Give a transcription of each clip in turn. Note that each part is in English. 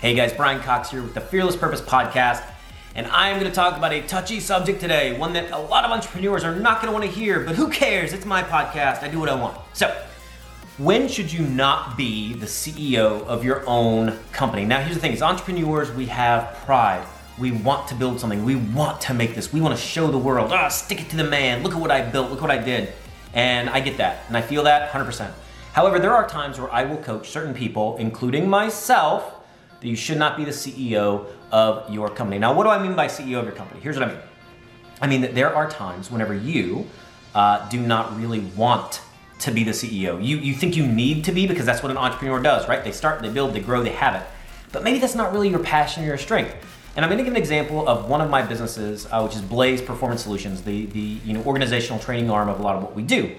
Hey guys, Brian Cox here with the Fearless Purpose Podcast, and I'm going to talk about a touchy subject today, one that a lot of entrepreneurs are not going to want to hear, but who cares? It's my podcast. I do what I want. So, when should you not be the CEO of your own company? Now, here's the thing: as entrepreneurs, we have pride. We want to build something. We want to make this. We want to show the world. Ah, stick it to the man. Look at what I built. Look what I did. And I get that, and I feel that 100%. However, there are times where I will coach certain people, including myself that you should not be the CEO of your company. Now, what do I mean by CEO of your company? Here's what I mean I mean that there are times whenever you uh, do not really want to be the CEO. You, you think you need to be because that's what an entrepreneur does, right? They start, they build, they grow, they have it. But maybe that's not really your passion or your strength. And I'm going to give an example of one of my businesses, uh, which is Blaze Performance Solutions, the, the you know, organizational training arm of a lot of what we do.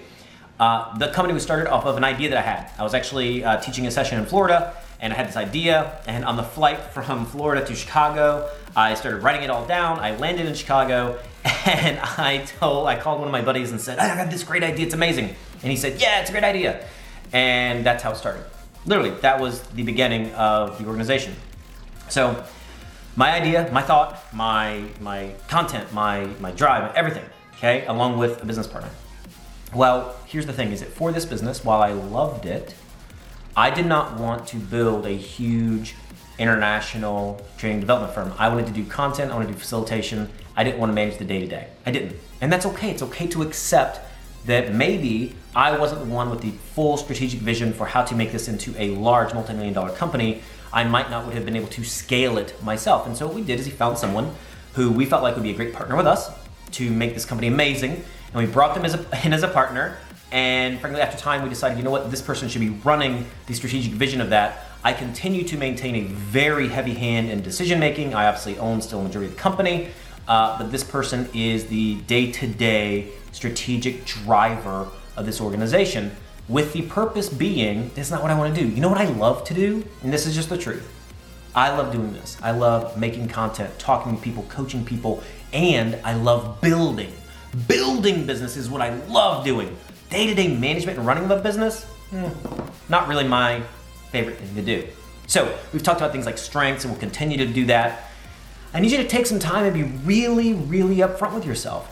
Uh, the company was started off of an idea that I had. I was actually uh, teaching a session in Florida, and I had this idea. And on the flight from Florida to Chicago, I started writing it all down. I landed in Chicago, and I told, I called one of my buddies and said, "I got this great idea. It's amazing." And he said, "Yeah, it's a great idea." And that's how it started. Literally, that was the beginning of the organization. So, my idea, my thought, my my content, my my drive, everything. Okay, along with a business partner. Well, here's the thing: is that for this business, while I loved it, I did not want to build a huge international training development firm. I wanted to do content, I wanted to do facilitation. I didn't want to manage the day to day. I didn't. And that's okay. It's okay to accept that maybe I wasn't the one with the full strategic vision for how to make this into a large multi million dollar company. I might not would have been able to scale it myself. And so what we did is he found someone who we felt like would be a great partner with us to make this company amazing. And we brought them as a, in as a partner. And frankly, after time, we decided, you know what, this person should be running the strategic vision of that. I continue to maintain a very heavy hand in decision making. I obviously own still a majority of the company, uh, but this person is the day to day strategic driver of this organization. With the purpose being, that's not what I want to do. You know what I love to do? And this is just the truth. I love doing this. I love making content, talking to people, coaching people, and I love building. Building business is what I love doing day to day management and running of a business, hmm, not really my favorite thing to do. So, we've talked about things like strengths and we'll continue to do that. I need you to take some time and be really, really upfront with yourself.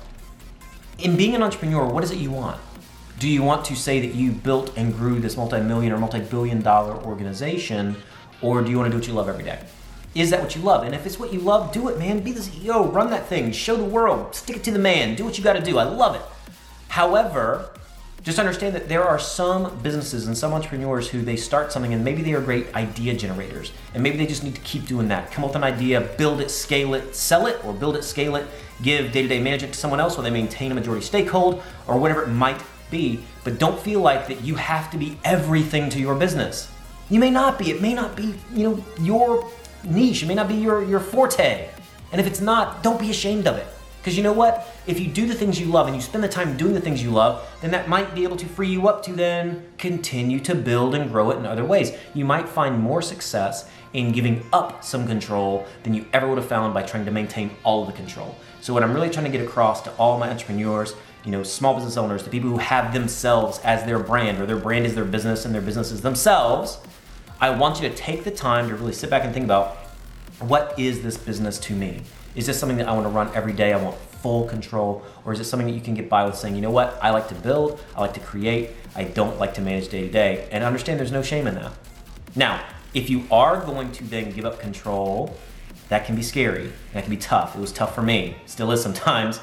In being an entrepreneur, what is it you want? Do you want to say that you built and grew this multi million or multi billion dollar organization, or do you want to do what you love every day? Is that what you love? And if it's what you love, do it, man. Be the CEO, run that thing, show the world, stick it to the man, do what you got to do. I love it. However, just understand that there are some businesses and some entrepreneurs who they start something and maybe they are great idea generators. And maybe they just need to keep doing that. Come up with an idea build it scale it sell it or build it scale it. Give day-to-day management to someone else or they maintain a majority stakehold or whatever it might be. But don't feel like that you have to be everything to your business. You may not be. It may not be you know your niche. It may not be your, your forte. And if it's not don't be ashamed of it because you know what? If you do the things you love and you spend the time doing the things you love, then that might be able to free you up to then continue to build and grow it in other ways. You might find more success in giving up some control than you ever would have found by trying to maintain all of the control. So what I'm really trying to get across to all my entrepreneurs, you know, small business owners, the people who have themselves as their brand or their brand is their business and their business is themselves, I want you to take the time to really sit back and think about what is this business to me? Is this something that I want to run every day? I want full control? Or is it something that you can get by with saying, you know what, I like to build, I like to create, I don't like to manage day to day? And understand there's no shame in that. Now, if you are going to then give up control, that can be scary. That can be tough. It was tough for me, still is sometimes.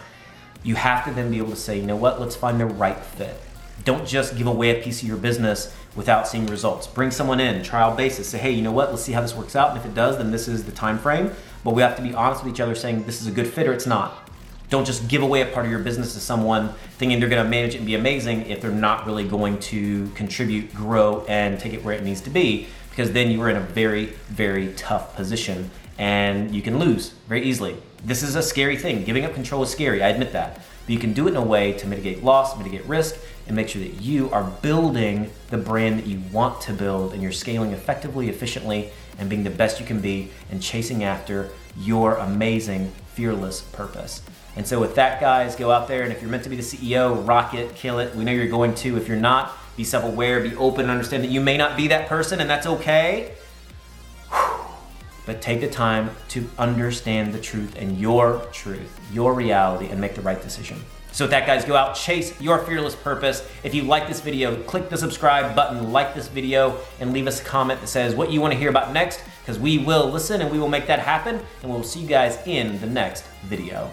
You have to then be able to say, you know what, let's find the right fit. Don't just give away a piece of your business without seeing results. Bring someone in, trial basis. Say, hey, you know what? Let's see how this works out. And if it does, then this is the time frame. But we have to be honest with each other, saying this is a good fit or it's not. Don't just give away a part of your business to someone thinking they're going to manage it and be amazing if they're not really going to contribute, grow, and take it where it needs to be. Because then you are in a very, very tough position and you can lose very easily. This is a scary thing. Giving up control is scary. I admit that. But you can do it in a way to mitigate loss, mitigate risk, and make sure that you are building the brand that you want to build and you're scaling effectively, efficiently, and being the best you can be and chasing after your amazing, fearless purpose. And so, with that, guys, go out there and if you're meant to be the CEO, rock it, kill it. We know you're going to. If you're not, be self aware, be open, and understand that you may not be that person, and that's okay. but take the time to understand the truth and your truth, your reality, and make the right decision. So with that, guys, go out, chase your fearless purpose. If you like this video, click the subscribe button, like this video, and leave us a comment that says what you want to hear about next, because we will listen and we will make that happen, and we'll see you guys in the next video.